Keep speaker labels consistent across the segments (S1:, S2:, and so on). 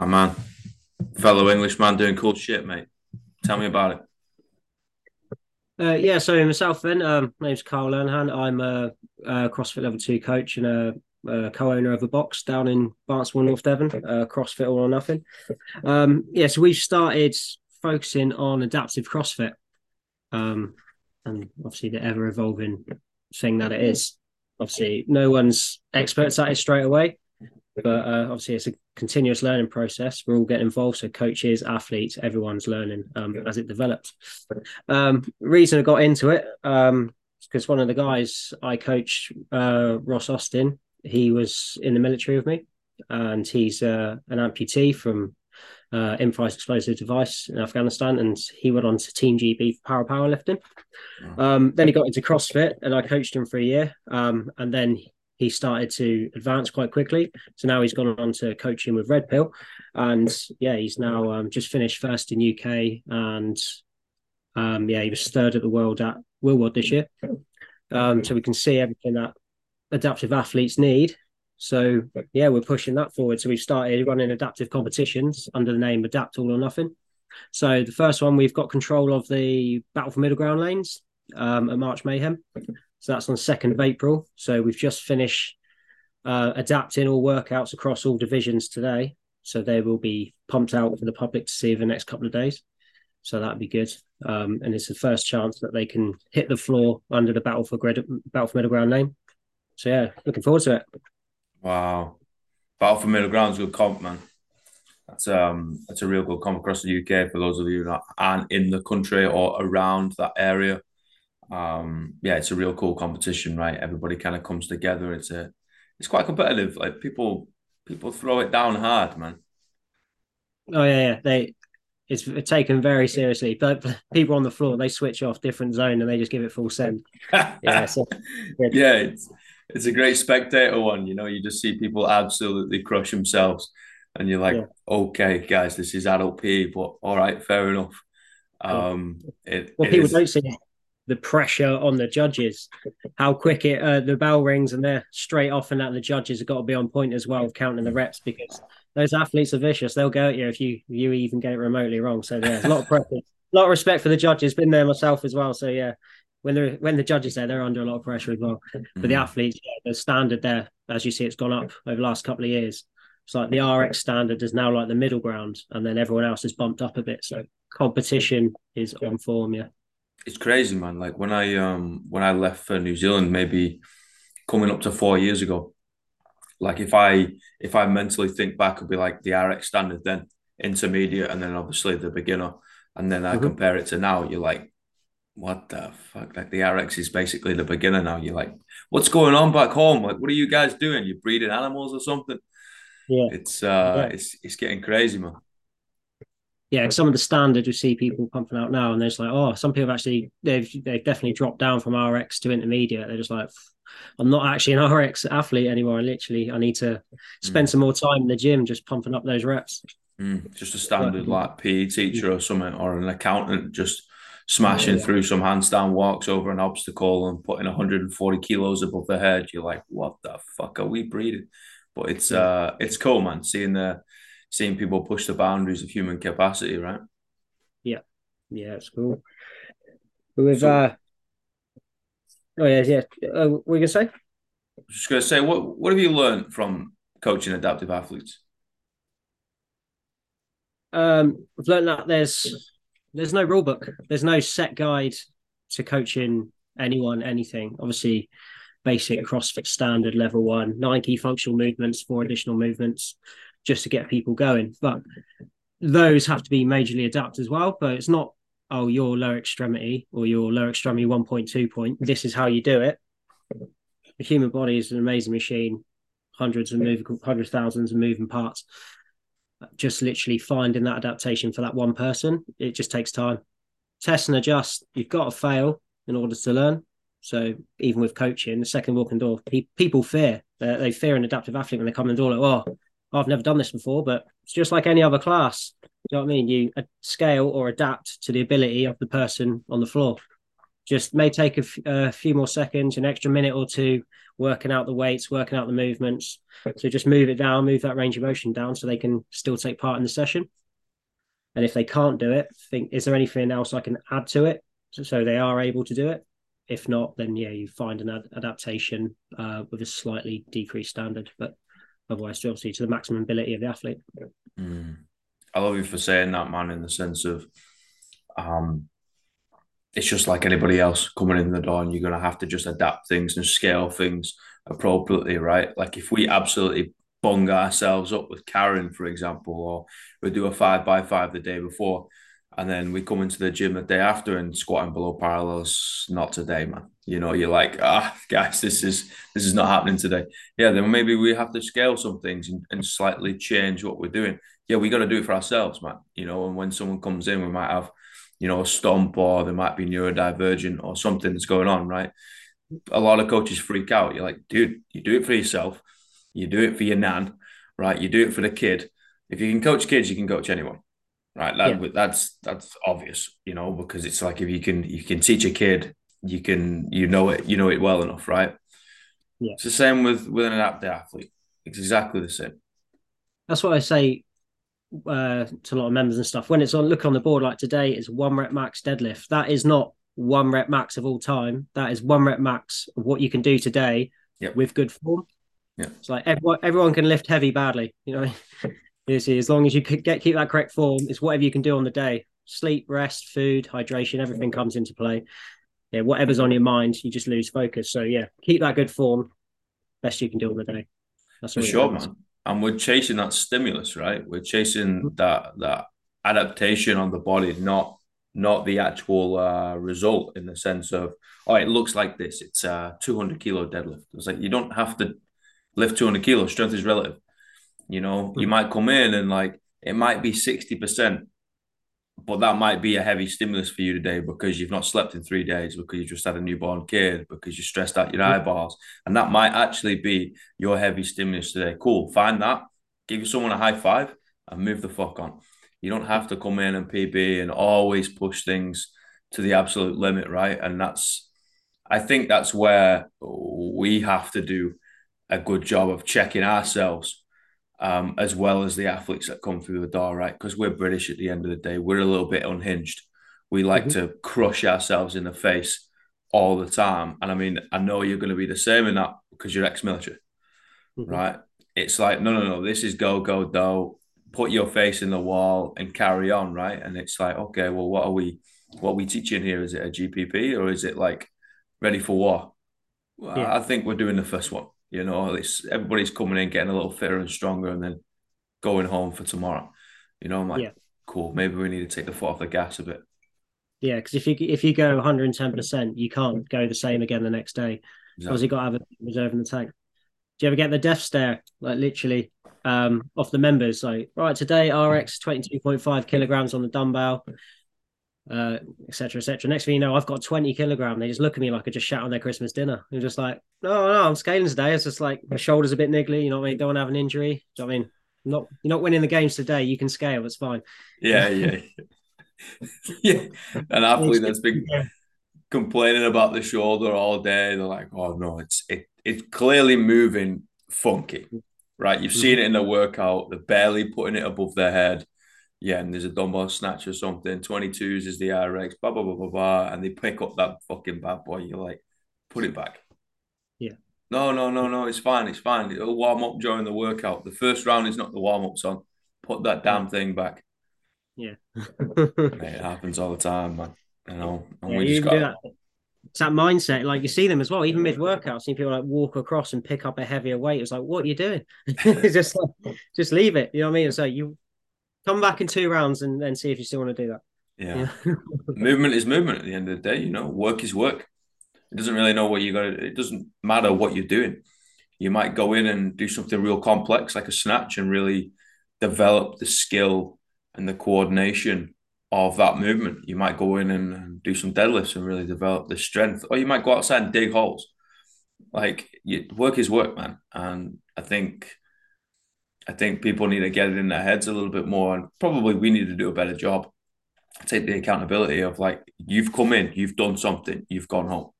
S1: My man, fellow Englishman doing cool shit, mate. Tell me about it.
S2: Uh, yeah, so myself then, um, my name's Karl Learnihan. I'm a, a CrossFit Level 2 coach and a, a co-owner of a box down in Barnstaple, North Devon, uh, CrossFit All or Nothing. Um, yeah, so we've started focusing on adaptive CrossFit um, and obviously the ever-evolving thing that it is. Obviously, no one's experts at it straight away, but uh, obviously it's a continuous learning process. We're all getting involved, so coaches, athletes, everyone's learning um, as it develops. Um, reason I got into it um, because one of the guys I coach, uh, Ross Austin, he was in the military with me, and he's uh, an amputee from uh, improvised explosive device in Afghanistan, and he went on to Team GB for para powerlifting. Um, then he got into CrossFit, and I coached him for a year, um, and then he started to advance quite quickly. So now he's gone on to coaching with Red Pill, and yeah, he's now um, just finished first in UK, and um, yeah, he was third at the world at World this year. Um, so we can see everything that adaptive athletes need. So yeah, we're pushing that forward. So we've started running adaptive competitions under the name Adapt All or Nothing. So the first one, we've got control of the Battle for Middle Ground lanes um, at March Mayhem. So that's on 2nd of April. So we've just finished uh, adapting all workouts across all divisions today. So they will be pumped out for the public to see over the next couple of days. So that'd be good. Um, and it's the first chance that they can hit the floor under the Battle for, Grid- Battle for Middle Ground name. So yeah, looking forward to it.
S1: Wow. Battle for Middle Ground's a good comp, man. That's um that's a real good comp across the UK for those of you that aren't in the country or around that area um, yeah, it's a real cool competition, right? Everybody kind of comes together. It's a, it's quite competitive. Like people, people throw it down hard, man.
S2: Oh yeah, yeah. They, it's taken very seriously. But people on the floor, they switch off different zone and they just give it full send.
S1: yeah, so, yeah. yeah, it's it's a great spectator one. You know, you just see people absolutely crush themselves, and you're like, yeah. okay, guys, this is adult P, but all right, fair enough. Um,
S2: it, well, it people is... don't see the pressure on the judges, how quick it uh, the bell rings and they're straight off, and that the judges have got to be on point as well, counting the reps because those athletes are vicious. They'll go at you if you you even get it remotely wrong. So yeah, a lot of pressure, a lot of respect for the judges. Been there myself as well. So yeah, when the when the judges there, they're under a lot of pressure as well. But the mm. athletes, yeah, the standard there, as you see, it's gone up over the last couple of years. It's like the RX standard is now like the middle ground, and then everyone else is bumped up a bit. So competition is on form, yeah
S1: it's crazy, man. Like when I um when I left for New Zealand, maybe coming up to four years ago. Like if I if I mentally think back, it'd be like the RX standard, then intermediate, and then obviously the beginner, and then I mm-hmm. compare it to now. You're like, what the fuck? Like the RX is basically the beginner now. You're like, what's going on back home? Like, what are you guys doing? You're breeding animals or something?
S2: Yeah,
S1: it's uh, yeah. it's it's getting crazy, man
S2: yeah, some of the standards we see people pumping out now, and there's like, oh, some people actually they've they've definitely dropped down from RX to intermediate. They're just like, I'm not actually an RX athlete anymore. I literally I need to spend mm. some more time in the gym just pumping up those reps.
S1: Mm. Just a standard like PE teacher or something, or an accountant just smashing yeah. through some handstand walks over an obstacle and putting 140 kilos above the head. You're like, what the fuck are we breeding? But it's uh it's cool, man. Seeing the seeing people push the boundaries of human capacity, right?
S2: Yeah, yeah, it's cool. With so, uh, oh yeah, yeah. Uh, what were you gonna say? I
S1: was just gonna say, what what have you learned from coaching adaptive athletes?
S2: Um, I've learned that there's there's no rule book. There's no set guide to coaching anyone anything. Obviously, basic CrossFit standard level one, nine key functional movements, four additional movements just to get people going. But those have to be majorly adapted as well. But it's not, oh, your lower extremity or your lower extremity 1.2 point. This is how you do it. The human body is an amazing machine, hundreds of moving, hundreds thousands of moving parts. Just literally finding that adaptation for that one person, it just takes time. Test and adjust. You've got to fail in order to learn. So even with coaching, the second walking door, people fear. they fear an adaptive athlete when they come in the door. Like, oh, I've never done this before, but it's just like any other class. You know what I mean? You scale or adapt to the ability of the person on the floor. just may take a, f- a few more seconds, an extra minute or two, working out the weights, working out the movements. So just move it down, move that range of motion down, so they can still take part in the session. And if they can't do it, think is there anything else I can add to it so, so they are able to do it? If not, then yeah, you find an ad- adaptation uh, with a slightly decreased standard, but otherwise, obviously, to the maximum ability of the athlete.
S1: Mm. I love you for saying that, man. In the sense of, um, it's just like anybody else coming in the door, and you're gonna have to just adapt things and scale things appropriately, right? Like if we absolutely bung ourselves up with Karen, for example, or we do a five by five the day before, and then we come into the gym the day after and squatting below parallels, not today, man. You know, you're like, ah, guys, this is this is not happening today. Yeah, then maybe we have to scale some things and, and slightly change what we're doing. Yeah, we got to do it for ourselves, man. You know, and when someone comes in, we might have, you know, a stomp or there might be neurodivergent or something that's going on, right? A lot of coaches freak out. You're like, dude, you do it for yourself you do it for your nan, right? You do it for the kid. If you can coach kids, you can coach anyone, right? That, yeah. That's that's obvious, you know, because it's like if you can you can teach a kid, you can you know it you know it well enough, right?
S2: Yeah.
S1: It's the same with with an adaptive athlete. It's exactly the same.
S2: That's what I say uh, to a lot of members and stuff. When it's on look on the board like today, it's one rep max deadlift. That is not one rep max of all time. That is one rep max of what you can do today
S1: yep.
S2: with good form.
S1: Yeah.
S2: It's like everyone everyone can lift heavy badly, you know. you see, as long as you can get keep that correct form, it's whatever you can do on the day. Sleep, rest, food, hydration, everything comes into play. Yeah, whatever's on your mind, you just lose focus. So yeah, keep that good form, best you can do on the day.
S1: That's for sure, man. And we're chasing that stimulus, right? We're chasing mm-hmm. that that adaptation on the body, not not the actual uh, result in the sense of oh, it looks like this. It's a 200 kilo deadlift. It's like you don't have to lift 200 kilos. Strength is relative. You know, you hmm. might come in and like it might be 60%, but that might be a heavy stimulus for you today because you've not slept in three days, because you just had a newborn kid, because you're stressed out your hmm. eyeballs. And that might actually be your heavy stimulus today. Cool. Find that, give someone a high five and move the fuck on. You don't have to come in and PB and always push things to the absolute limit, right? And that's, I think that's where we have to do a good job of checking ourselves um, as well as the athletes that come through the door, right? Because we're British at the end of the day. We're a little bit unhinged. We like mm-hmm. to crush ourselves in the face all the time. And I mean, I know you're going to be the same in that because you're ex military, mm-hmm. right? It's like, no, no, no, this is go, go, go. Put your face in the wall and carry on, right? And it's like, okay, well, what are we, what are we teaching here? Is it a GPP or is it like ready for war? Well, yeah. I think we're doing the first one. You know, it's everybody's coming in, getting a little fitter and stronger, and then going home for tomorrow. You know, I'm like, yeah. cool. Maybe we need to take the foot off the gas a bit.
S2: Yeah, because if you if you go 110, percent you can't go the same again the next day. Exactly. you got to have a reserve in the tank. Do you ever get the death stare, like literally, um, off the members? Like, right, today RX 22.5 kilograms on the dumbbell uh, etc. etc. Next thing you know, I've got 20 kilogram. They just look at me like I just shat on their Christmas dinner. They're just like, no, no, I'm scaling today. It's just like my shoulder's a bit niggly. You know what I mean? Don't want to have an injury. You know what I mean? not you're not winning the games today. You can scale. It's fine.
S1: Yeah, yeah, yeah. An athlete that's been yeah. complaining about the shoulder all day. They're like, oh no, it's it it's clearly moving funky, right? You've mm-hmm. seen it in the workout. They're barely putting it above their head yeah, and there's a dumbbell snatch or something. 22s is the RX, blah, blah, blah, blah, blah. And they pick up that fucking bad boy. You're like, put it back.
S2: Yeah.
S1: No, no, no, no. It's fine. It's fine. It'll warm up during the workout. The first round is not the warm up son. Put that damn thing back.
S2: Yeah.
S1: it happens all the time, man. You know, and
S2: yeah, we just got. That. It's that mindset. Like you see them as well, even mid workout, seeing people like walk across and pick up a heavier weight. It's like, what are you doing? just like, just leave it. You know what I mean? So you come back in two rounds and then see if you still want to do that.
S1: Yeah. yeah. movement is movement at the end of the day, you know, work is work. It doesn't really know what you got to, it doesn't matter what you're doing. You might go in and do something real complex like a snatch and really develop the skill and the coordination of that movement. You might go in and do some deadlifts and really develop the strength, or you might go outside and dig holes. Like you, work is work, man. And I think I think people need to get it in their heads a little bit more, and probably we need to do a better job take the accountability of like you've come in, you've done something, you've gone home.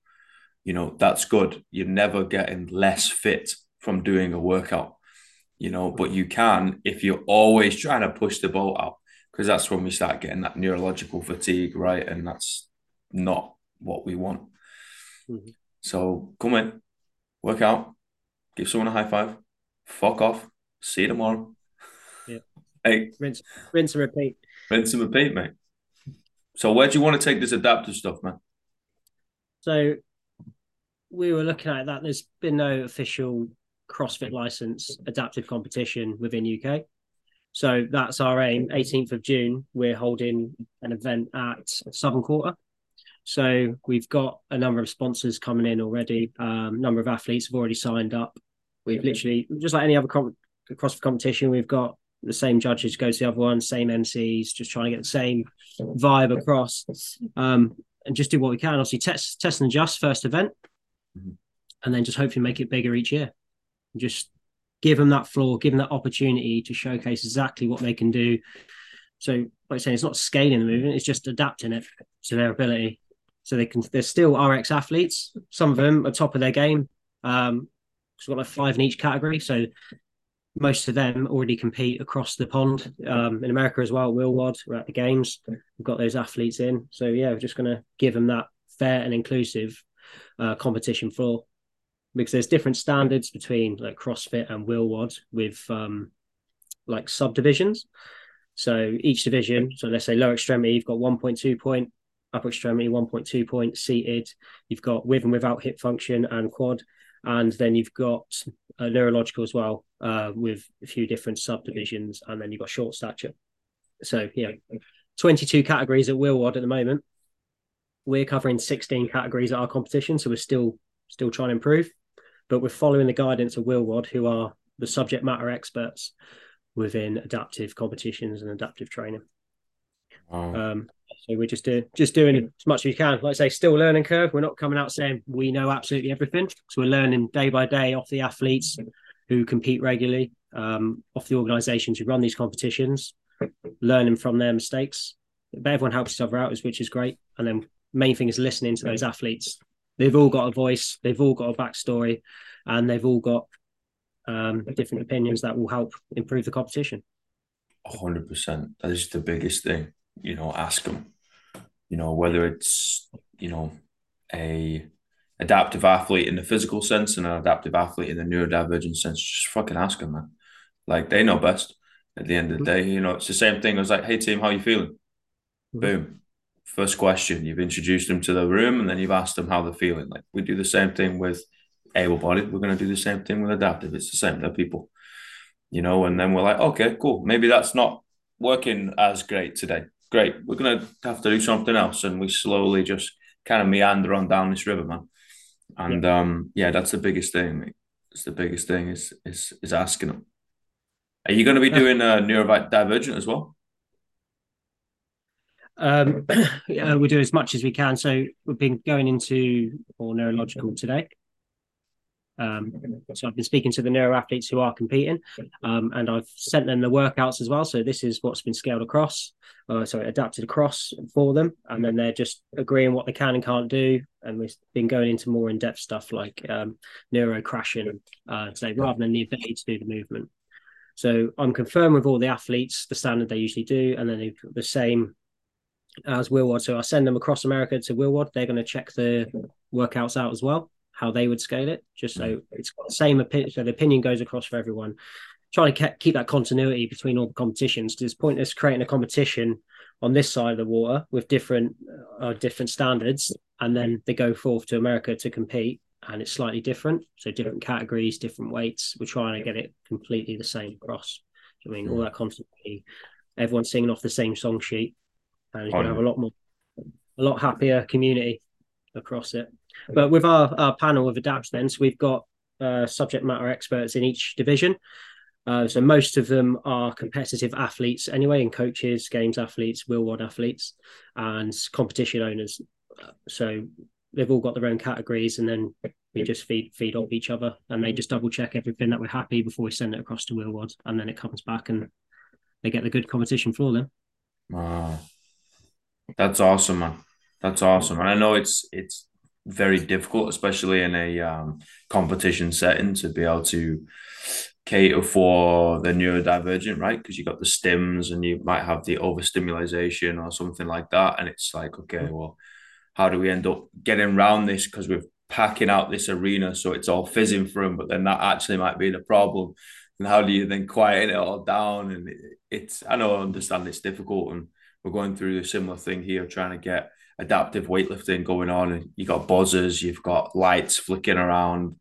S1: You know, that's good. You're never getting less fit from doing a workout, you know, but you can if you're always trying to push the boat out, because that's when we start getting that neurological fatigue, right? And that's not what we want. Mm-hmm. So come in, work out, give someone a high five, fuck off, see you tomorrow.
S2: Yeah. Hey, rinse, rinse and repeat.
S1: Rinse and repeat, mate. So where do you want to take this adaptive stuff, man?
S2: So we were looking at that. There's been no official CrossFit license adaptive competition within UK. So that's our aim. 18th of June, we're holding an event at Southern Quarter. So we've got a number of sponsors coming in already. Um, number of athletes have already signed up. We've literally just like any other com- CrossFit competition, we've got the same judges go to the other one, same MCs, just trying to get the same vibe across, um, and just do what we can. Obviously, test, test and adjust first event, mm-hmm. and then just hopefully make it bigger each year. Just give them that floor, give them that opportunity to showcase exactly what they can do. So, like I say, it's not scaling the movement; it's just adapting it to their ability. So they can. They're still RX athletes. Some of them are top of their game. Um, we've got like five in each category. So most of them already compete across the pond um, in America as well. WheelWOD, we're at the games. We've got those athletes in. So yeah, we're just going to give them that fair and inclusive uh, competition floor because there's different standards between like CrossFit and WheelWOD with um, like subdivisions. So each division, so let's say lower extremity, you've got 1.2 point, upper extremity 1.2 point, seated. You've got with and without hip function and quad and then you've got uh, neurological as well uh, with a few different subdivisions, and then you've got short stature. So yeah, 22 categories at WheelWOD at the moment. We're covering 16 categories at our competition, so we're still still trying to improve, but we're following the guidance of WheelWOD, who are the subject matter experts within adaptive competitions and adaptive training. Wow. Um, so we're just doing just doing as much as we can. Like I say, still learning curve. We're not coming out saying we know absolutely everything. So we're learning day by day off the athletes who compete regularly, um, off the organisations who run these competitions, learning from their mistakes. But everyone helps each other out, which is great. And then main thing is listening to those athletes. They've all got a voice. They've all got a backstory, and they've all got um, different opinions that will help improve the competition.
S1: hundred percent. That is the biggest thing you know, ask them. You know, whether it's you know a adaptive athlete in the physical sense and an adaptive athlete in the neurodivergent sense, just fucking ask them, man. Like they know best. At the end of the day, you know, it's the same thing. I was like, "Hey, team, how you feeling?" Mm-hmm. Boom. First question. You've introduced them to the room, and then you've asked them how they're feeling. Like we do the same thing with able-bodied. We're going to do the same thing with adaptive. It's the same. They're people, you know. And then we're like, okay, cool. Maybe that's not working as great today great. We're gonna have to do something else, and we slowly just kind of meander on down this river, man. And yeah. um, yeah, that's the biggest thing. It's the biggest thing is is is asking them. Are you going to be doing uh, neurodivergent as well?
S2: Um, yeah, we do as much as we can. So we've been going into more neurological today. Um, so I've been speaking to the neuro athletes who are competing, um, and I've sent them the workouts as well. So this is what's been scaled across, uh, sorry, adapted across for them, and then they're just agreeing what they can and can't do. And we've been going into more in depth stuff like um, neuro crashing, uh, say rather than the ability to do the movement. So I'm confirmed with all the athletes the standard they usually do, and then the same as WheelWOD. So I send them across America to WheelWOD. They're going to check the workouts out as well how they would scale it, just so mm. it's got the same opinion. So the opinion goes across for everyone. Trying to keep that continuity between all the competitions. Because it's pointless creating a competition on this side of the water with different uh, different standards, and then they go forth to America to compete, and it's slightly different. So different categories, different weights. We're trying to get it completely the same across. I mean, all mm. that continuity. everyone singing off the same song sheet, and you're going to have a lot more, a lot happier community across it. But with our, our panel of adapts, then, so we've got uh, subject matter experts in each division. Uh, so most of them are competitive athletes anyway, and coaches, games athletes, WheelWOD athletes, and competition owners. So they've all got their own categories, and then we just feed feed off each other, and they just double check everything that we're happy before we send it across to WheelWOD, and then it comes back and they get the good competition floor then.
S1: Wow, That's awesome, man. That's awesome. And I know it's it's very difficult, especially in a um, competition setting, to be able to cater for the neurodivergent, right? Because you got the stims and you might have the overstimulation or something like that. And it's like, okay, well, how do we end up getting around this? Because we're packing out this arena so it's all fizzing for them, but then that actually might be the problem. And how do you then quiet it all down? And it, it's, I know I understand it's difficult and we're going through a similar thing here, trying to get adaptive weightlifting going on. And you got buzzers, you've got lights flicking around.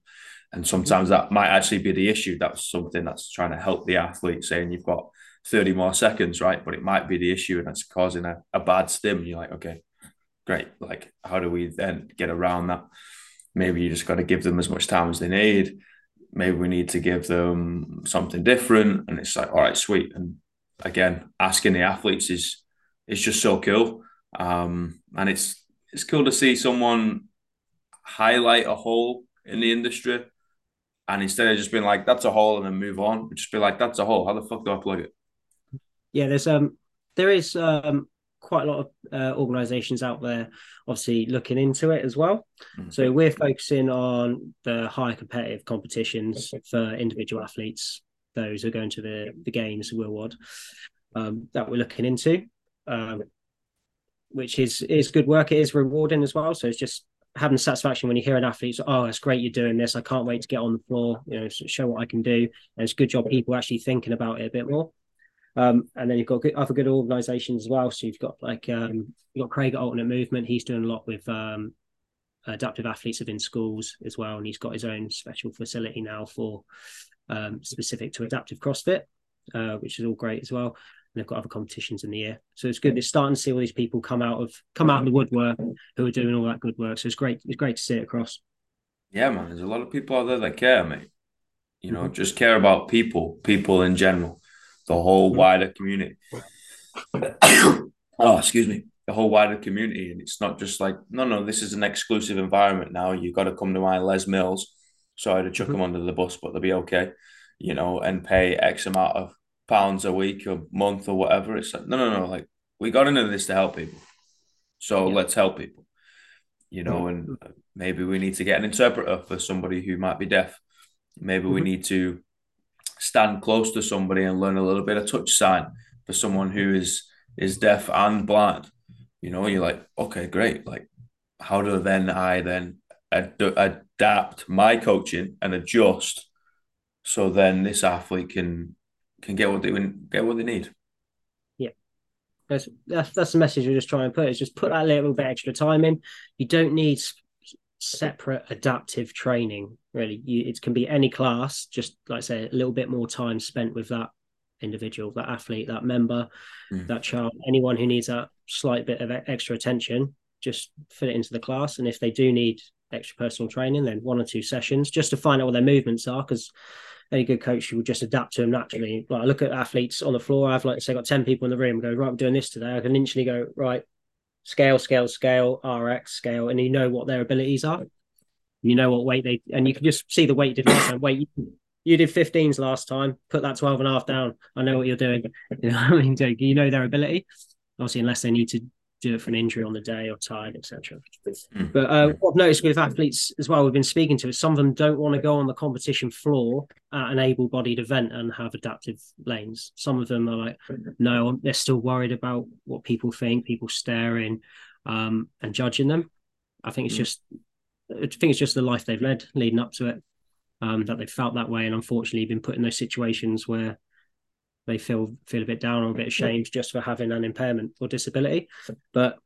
S1: And sometimes that might actually be the issue. That's something that's trying to help the athlete, saying you've got 30 more seconds, right? But it might be the issue and it's causing a, a bad stim. You're like, okay, great. Like, how do we then get around that? Maybe you just got to give them as much time as they need. Maybe we need to give them something different. And it's like, all right, sweet. And again, asking the athletes is is just so cool. Um, and it's it's cool to see someone highlight a hole in the industry, and instead of just being like that's a hole and then move on, just be like that's a hole. How the fuck do I plug it?
S2: Yeah, there's um there is um quite a lot of uh, organizations out there obviously looking into it as well mm-hmm. so we're focusing on the high competitive competitions for individual athletes those who are going to the the games worldwide um, that we're looking into um, which is is good work. It is rewarding as well. So it's just having satisfaction when you hear an athlete "Oh, it's great you're doing this. I can't wait to get on the floor. You know, show what I can do." And it's a good job people actually thinking about it a bit more. Um, and then you've got good, other good organisations as well. So you've got like um, you've got Craig at Alternate Movement. He's doing a lot with um, adaptive athletes within schools as well, and he's got his own special facility now for um, specific to adaptive CrossFit, uh, which is all great as well they've got other competitions in the year. So it's good. It's starting to see all these people come out of come out of the woodwork who are doing all that good work. So it's great. It's great to see it across.
S1: Yeah, man. There's a lot of people out there that care, mate. You know, mm-hmm. just care about people, people in general, the whole mm-hmm. wider community. oh, excuse me, the whole wider community, and it's not just like no, no. This is an exclusive environment now. You've got to come to my Les Mills. Sorry to chuck mm-hmm. them under the bus, but they'll be okay. You know, and pay X amount of pounds a week or month or whatever. It's like, no, no, no. Like we got into this to help people. So yeah. let's help people, you know, and maybe we need to get an interpreter for somebody who might be deaf. Maybe mm-hmm. we need to stand close to somebody and learn a little bit of touch sign for someone who is is deaf and blind. You know, you're like, okay, great. Like, how do then I then ad- adapt my coaching and adjust so then this athlete can can get what they get what they need.
S2: Yeah, that's that's, that's the message we're just trying to put. Is just put that little bit extra time in. You don't need separate adaptive training. Really, you, it can be any class. Just like I say, a little bit more time spent with that individual, that athlete, that member, mm. that child, anyone who needs that slight bit of extra attention. Just fit it into the class, and if they do need extra personal training, then one or two sessions just to find out what their movements are because any good coach will just adapt to them naturally. Like I look at athletes on the floor, I've like say got 10 people in the room, go, right, I'm doing this today. I can instantly go, right, scale, scale, scale, RX, scale, and you know what their abilities are. You know what weight they and you can just see the weight you did you, you did 15s last time, put that 12 and a half down. I know what you're doing. You know, I mean, you know their ability. Obviously, unless they need to do it for an injury on the day or tired, etc. Mm. But uh, what I've noticed with athletes as well, we've been speaking to is some of them don't want to go on the competition floor at an able-bodied event and have adaptive lanes. Some of them are like, no, they're still worried about what people think, people staring um, and judging them. I think it's mm. just, I think it's just the life they've led leading up to it. Um, that they've felt that way, and unfortunately, been put in those situations where they feel feel a bit down or a bit ashamed just for having an impairment or disability. But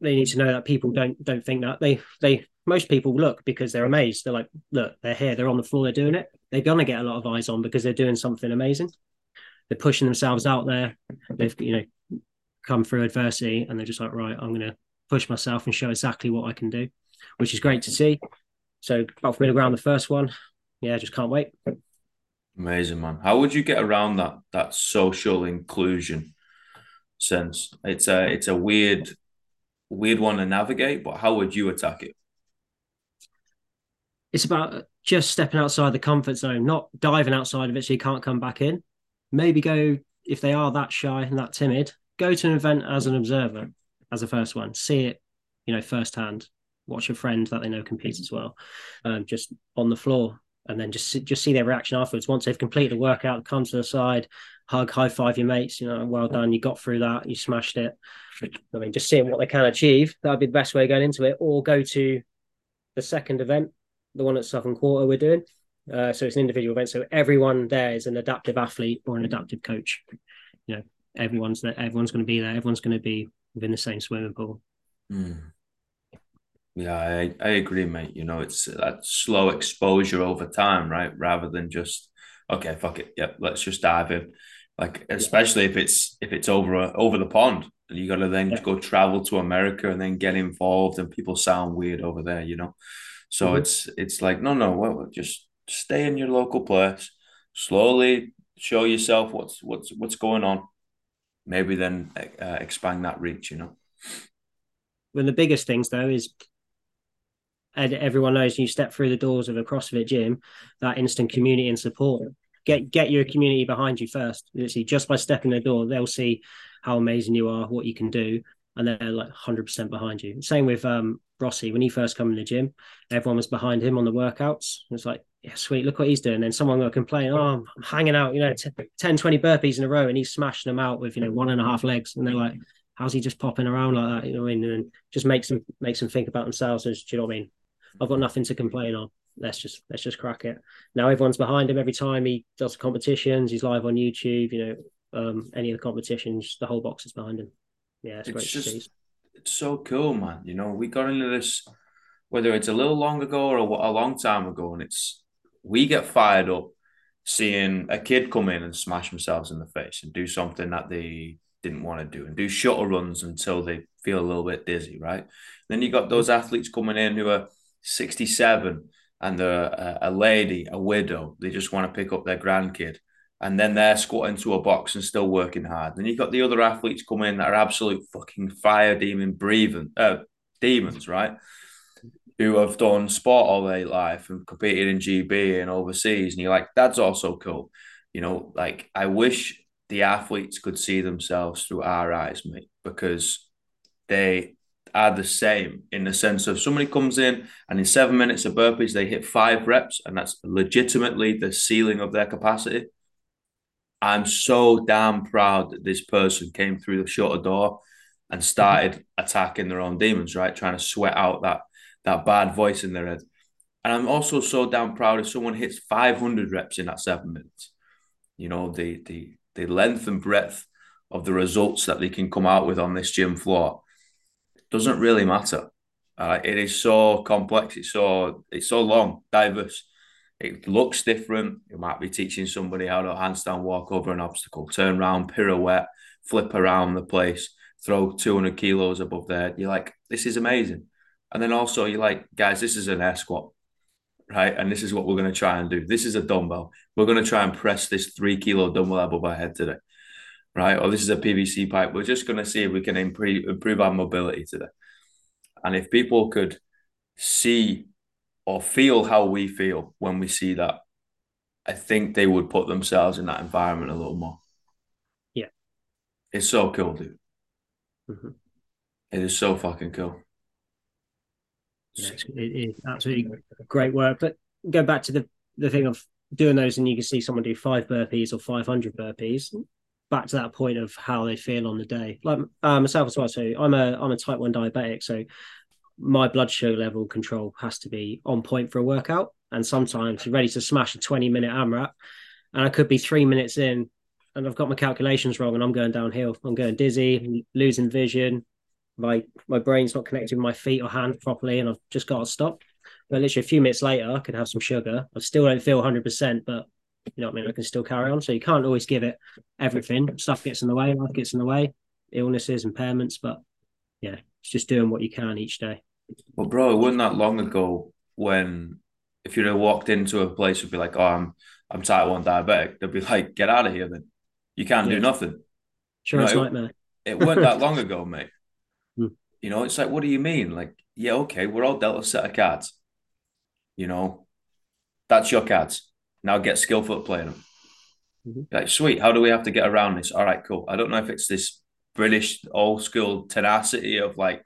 S2: they need to know that people don't don't think that they they most people look because they're amazed. They're like, look, they're here, they're on the floor, they're doing it. They're gonna get a lot of eyes on because they're doing something amazing. They're pushing themselves out there. They've you know come through adversity and they're just like, right, I'm gonna push myself and show exactly what I can do, which is great to see. So about middle ground, the first one, yeah, just can't wait.
S1: Amazing, man. How would you get around that that social inclusion sense? It's a it's a weird weird one to navigate, but how would you attack it?
S2: It's about just stepping outside the comfort zone, not diving outside of it so you can't come back in. Maybe go if they are that shy and that timid, go to an event as an observer. as a first one. See it, you know, firsthand. Watch a friend that they know competes as well, um, just on the floor, and then just just see their reaction afterwards. Once they've completed the workout, come to the side, hug, high five your mates. You know, well done, you got through that, you smashed it. I mean, just seeing what they can achieve. That would be the best way going into it, or go to the second event, the one at Southern Quarter we're doing. Uh, so it's an individual event. So everyone there is an adaptive athlete or an adaptive coach. You know, everyone's there, everyone's going to be there. Everyone's going to be within the same swimming pool.
S1: Mm. Yeah, I, I agree, mate. You know, it's that slow exposure over time, right? Rather than just okay, fuck it, yeah, let's just dive in. Like, especially if it's if it's over over the pond, and you got to then yeah. go travel to America and then get involved, and people sound weird over there, you know. So mm-hmm. it's it's like no, no, well, just stay in your local place, slowly show yourself what's what's what's going on. Maybe then uh, expand that reach, you know.
S2: One of the biggest things though is everyone knows you step through the doors of a CrossFit gym, that instant community and support. Get get your community behind you first. see, just by stepping the door, they'll see how amazing you are, what you can do, and they're like hundred percent behind you. Same with um Rossi when he first come in the gym, everyone was behind him on the workouts. It's like, yeah, sweet, look what he's doing. And then someone will complain, oh, I'm hanging out, you know, 10, 20 burpees in a row, and he's smashing them out with you know one and a half legs, and they're like, how's he just popping around like that? You know what I mean? And just makes them makes them think about themselves. As, do you know what I mean? I've got nothing to complain on. Let's just let's just crack it. Now everyone's behind him every time he does competitions. He's live on YouTube. You know, um, any of the competitions, the whole box is behind him. Yeah, it's, it's great just, to see.
S1: It's so cool, man. You know, we got into this whether it's a little long ago or a long time ago, and it's we get fired up seeing a kid come in and smash themselves in the face and do something that they didn't want to do and do shuttle runs until they feel a little bit dizzy, right? Then you got those athletes coming in who are 67 and a, a lady, a widow, they just want to pick up their grandkid. And then they're squatting to a box and still working hard. Then you've got the other athletes come in that are absolute fucking fire demon breathing uh, demons, right? Who have done sport all their life and competed in GB and overseas. And you're like, that's also cool. You know, like I wish the athletes could see themselves through our eyes, mate, because they are the same in the sense of somebody comes in and in seven minutes of burpees they hit five reps and that's legitimately the ceiling of their capacity. I'm so damn proud that this person came through the shutter door and started attacking their own demons, right? Trying to sweat out that that bad voice in their head. And I'm also so damn proud if someone hits 500 reps in that seven minutes. You know the the the length and breadth of the results that they can come out with on this gym floor doesn't really matter. Uh, it is so complex. It's so it's so long, diverse. It looks different. You might be teaching somebody how to handstand walk over an obstacle, turn around, pirouette, flip around the place, throw 200 kilos above there. You're like, this is amazing. And then also you're like, guys, this is an air squat, right? And this is what we're going to try and do. This is a dumbbell. We're going to try and press this three kilo dumbbell above our head today right? Or this is a PVC pipe. We're just going to see if we can improve improve our mobility today. And if people could see or feel how we feel when we see that, I think they would put themselves in that environment a little more.
S2: Yeah,
S1: it's so cool, dude. Mm-hmm. It is so fucking cool.
S2: Yeah, it is absolutely great work. But go back to the the thing of doing those, and you can see someone do five burpees or five hundred burpees back to that point of how they feel on the day. Like uh, myself as well. So I'm a I'm a type one diabetic. So my blood sugar level control has to be on point for a workout. And sometimes ready to smash a 20 minute AMRAP. And I could be three minutes in and I've got my calculations wrong and I'm going downhill. I'm going dizzy, losing vision. My my brain's not connected with my feet or hands properly, and I've just got to stop. But literally a few minutes later, I can have some sugar. I still don't feel 100%, but you know what I mean? I can still carry on. So you can't always give it everything. Stuff gets in the way, life gets in the way, illnesses, impairments. But yeah, it's just doing what you can each day.
S1: Well, bro, it wasn't that long ago when if you'd have walked into a place would be like, oh, I'm I'm type one diabetic, they'd be like, get out of here then. You can't yeah. do nothing.
S2: Sure, you know, it's it, nightmare.
S1: It wasn't that long ago, mate. Hmm. You know, it's like, what do you mean? Like, yeah, okay, we're all dealt a set of cards. You know, that's your cards. Now get skillful at playing them. Mm-hmm. Like, sweet. How do we have to get around this? All right, cool. I don't know if it's this British old school tenacity of like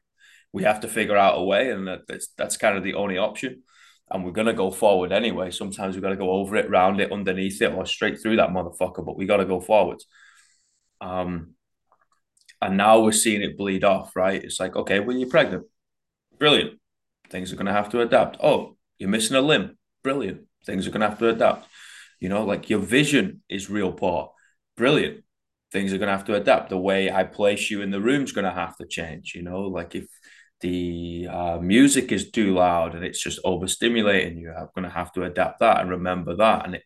S1: we have to figure out a way, and that, that's that's kind of the only option. And we're gonna go forward anyway. Sometimes we've got to go over it, round it, underneath it, or straight through that motherfucker. But we got to go forwards. Um, and now we're seeing it bleed off. Right? It's like okay, when you're pregnant, brilliant. Things are gonna have to adapt. Oh, you're missing a limb, brilliant. Things are gonna have to adapt. You know, like your vision is real poor, brilliant things are going to have to adapt. The way I place you in the room is going to have to change. You know, like if the uh, music is too loud and it's just overstimulating you, I'm going to have to adapt that and remember that, and it,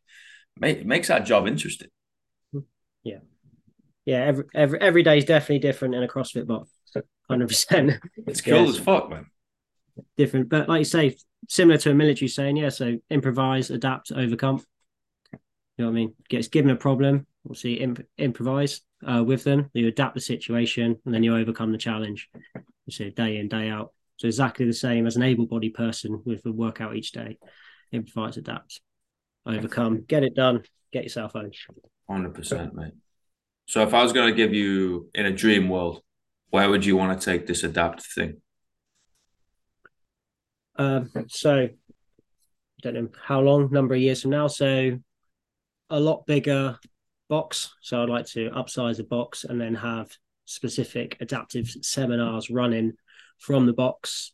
S1: make, makes that job interesting.
S2: Yeah, yeah. Every every every day is definitely different in a CrossFit box. Hundred percent.
S1: It's cool yeah, as fuck, man.
S2: Different, but like you say, similar to a military saying, yeah. So improvise, adapt, overcome. You know what I mean? Gets given a problem, obviously imp- improvise uh, with them. You adapt the situation, and then you overcome the challenge. You see, day in, day out. So exactly the same as an able-bodied person with a workout each day. Improvise, adapt, overcome, get it done, get yourself home.
S1: Hundred percent, mate. So if I was going to give you in a dream world, where would you want to take this adapt thing?
S2: Um, so I don't know how long, number of years from now. So a lot bigger box. So I'd like to upsize the box and then have specific adaptive seminars running from the box.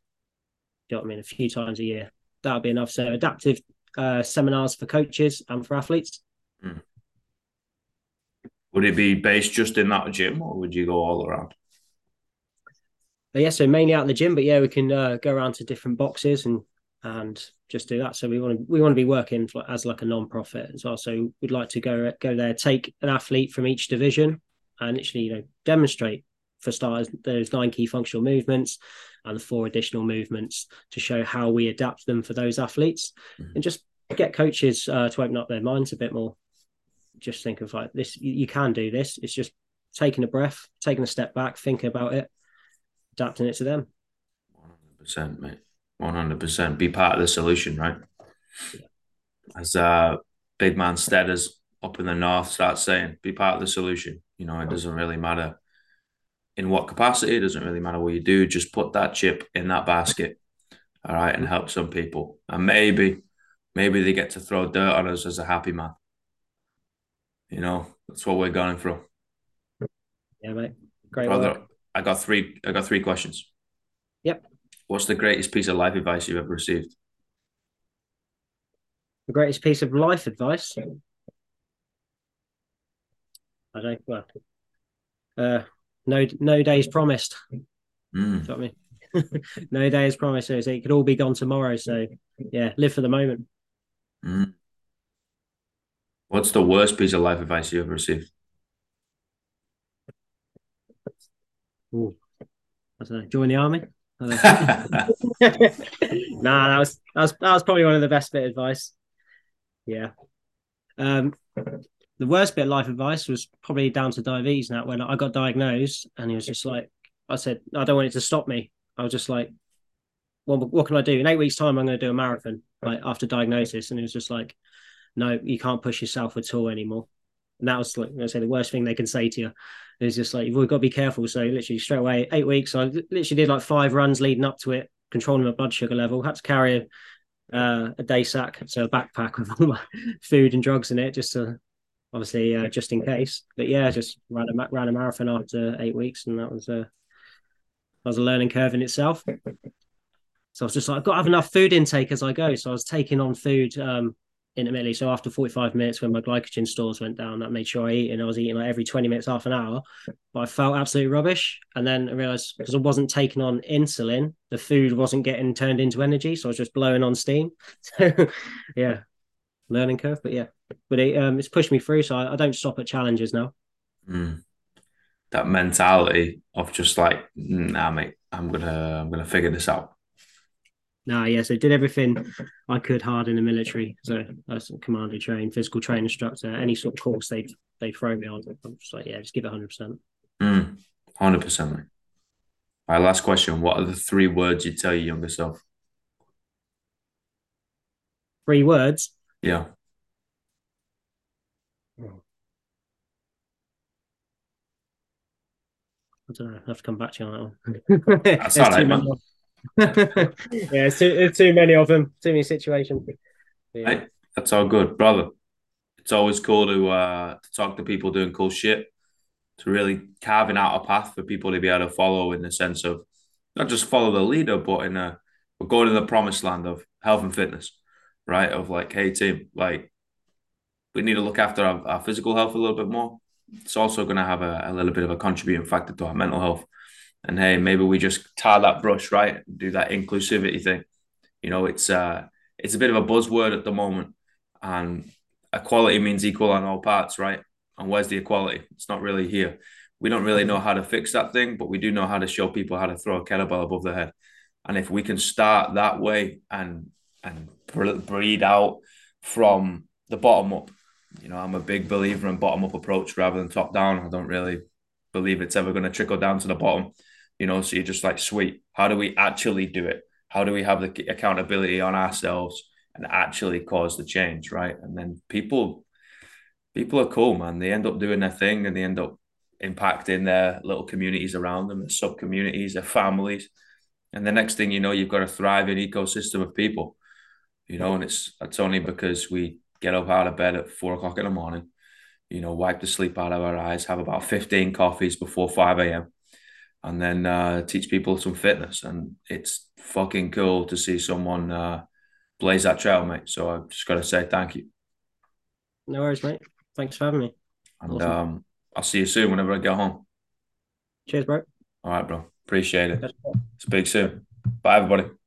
S2: You know what I mean? A few times a year. That'll be enough. So adaptive uh, seminars for coaches and for athletes. Mm.
S1: Would it be based just in that gym, or would you go all around?
S2: But yeah, so mainly out in the gym, but yeah, we can uh, go around to different boxes and and just do that. So we want to we want to be working for, as like a non-profit as well. So we'd like to go go there, take an athlete from each division, and actually you know demonstrate for starters those nine key functional movements and the four additional movements to show how we adapt them for those athletes, mm-hmm. and just get coaches uh, to open up their minds a bit more. Just think of like this: you, you can do this. It's just taking a breath, taking a step back, thinking about it, adapting it to them.
S1: One hundred percent, mate. One hundred percent. Be part of the solution, right? As uh, big man Steaders up in the north starts saying, "Be part of the solution." You know, it doesn't really matter in what capacity. It doesn't really matter what you do. Just put that chip in that basket, all right, and help some people. And maybe, maybe they get to throw dirt on us as a happy man. You know, that's what we're going through.
S2: Yeah, mate. Great work.
S1: I got three. I got three questions.
S2: Yep.
S1: What's the greatest piece of life advice you've ever received?
S2: The greatest piece of life advice. I don't. Well, uh, no, no days promised. Mm. I mean? no days promised. So it could all be gone tomorrow. So yeah, live for the moment.
S1: Mm. What's the worst piece of life advice you ever received?
S2: Ooh. I don't know. Join the army. nah, that was that was that was probably one of the best bit of advice. Yeah. Um, the worst bit of life advice was probably down to diabetes. Now, when I got diagnosed, and he was just like, I said, I don't want it to stop me. I was just like, well, what can I do? In eight weeks' time, I'm going to do a marathon, like after diagnosis. And he was just like, no, you can't push yourself at all anymore. And that was like, I say, the worst thing they can say to you. is just like, you've got to be careful. So literally straight away, eight weeks, I literally did like five runs leading up to it, controlling my blood sugar level. Had to carry a, uh, a day sack, so a backpack with all my food and drugs in it, just to obviously uh, just in case. But yeah, just ran a ran a marathon after eight weeks, and that was a that was a learning curve in itself. So I was just like, I've got to have enough food intake as I go. So I was taking on food um, intermittently. So after 45 minutes, when my glycogen stores went down, that made sure I eat, and I was eating like every 20 minutes, half an hour. But I felt absolutely rubbish. And then I realized because I wasn't taking on insulin, the food wasn't getting turned into energy. So I was just blowing on steam. So yeah, learning curve. But yeah, but it, um, it's pushed me through. So I, I don't stop at challenges now.
S1: Mm. That mentality of just like, nah, mate, I'm gonna, I'm gonna figure this out.
S2: Nah, yeah, so did everything I could hard in the military. So I was commander trained, physical training instructor, any sort of course they they throw me on. I'm just like, yeah, just give it hundred percent.
S1: Mm, hundred percent. My last question: What are the three words you'd tell your younger self?
S2: Three words.
S1: Yeah.
S2: I don't know. I have to come back to you on that one.
S1: That's all right, man.
S2: yeah, it's too, it's too many of them. Too many situations.
S1: Yeah. Hey, that's all good, brother. It's always cool to uh, to talk to people doing cool shit. To really carving out a path for people to be able to follow in the sense of not just follow the leader, but in a but go to the promised land of health and fitness, right? Of like, hey team, like we need to look after our, our physical health a little bit more. It's also going to have a, a little bit of a contributing factor to our mental health. And hey, maybe we just tar that brush, right? Do that inclusivity thing. You know, it's uh it's a bit of a buzzword at the moment. And equality means equal on all parts, right? And where's the equality? It's not really here. We don't really know how to fix that thing, but we do know how to show people how to throw a kettlebell above their head. And if we can start that way and and breed out from the bottom up, you know, I'm a big believer in bottom up approach rather than top down. I don't really believe it's ever going to trickle down to the bottom. You know, so you're just like, sweet. How do we actually do it? How do we have the accountability on ourselves and actually cause the change, right? And then people, people are cool, man. They end up doing their thing and they end up impacting their little communities around them, their sub communities, their families. And the next thing you know, you've got a thriving ecosystem of people. You know, and it's it's only because we get up out of bed at four o'clock in the morning, you know, wipe the sleep out of our eyes, have about 15 coffees before 5 a.m., and then uh, teach people some fitness. And it's fucking cool to see someone uh, blaze that trail, mate. So I've just got to say thank you.
S2: No worries, mate. Thanks for having me.
S1: And awesome. um, I'll see you soon whenever I get home.
S2: Cheers, bro.
S1: All right, bro. Appreciate it. Speak soon. Bye, everybody.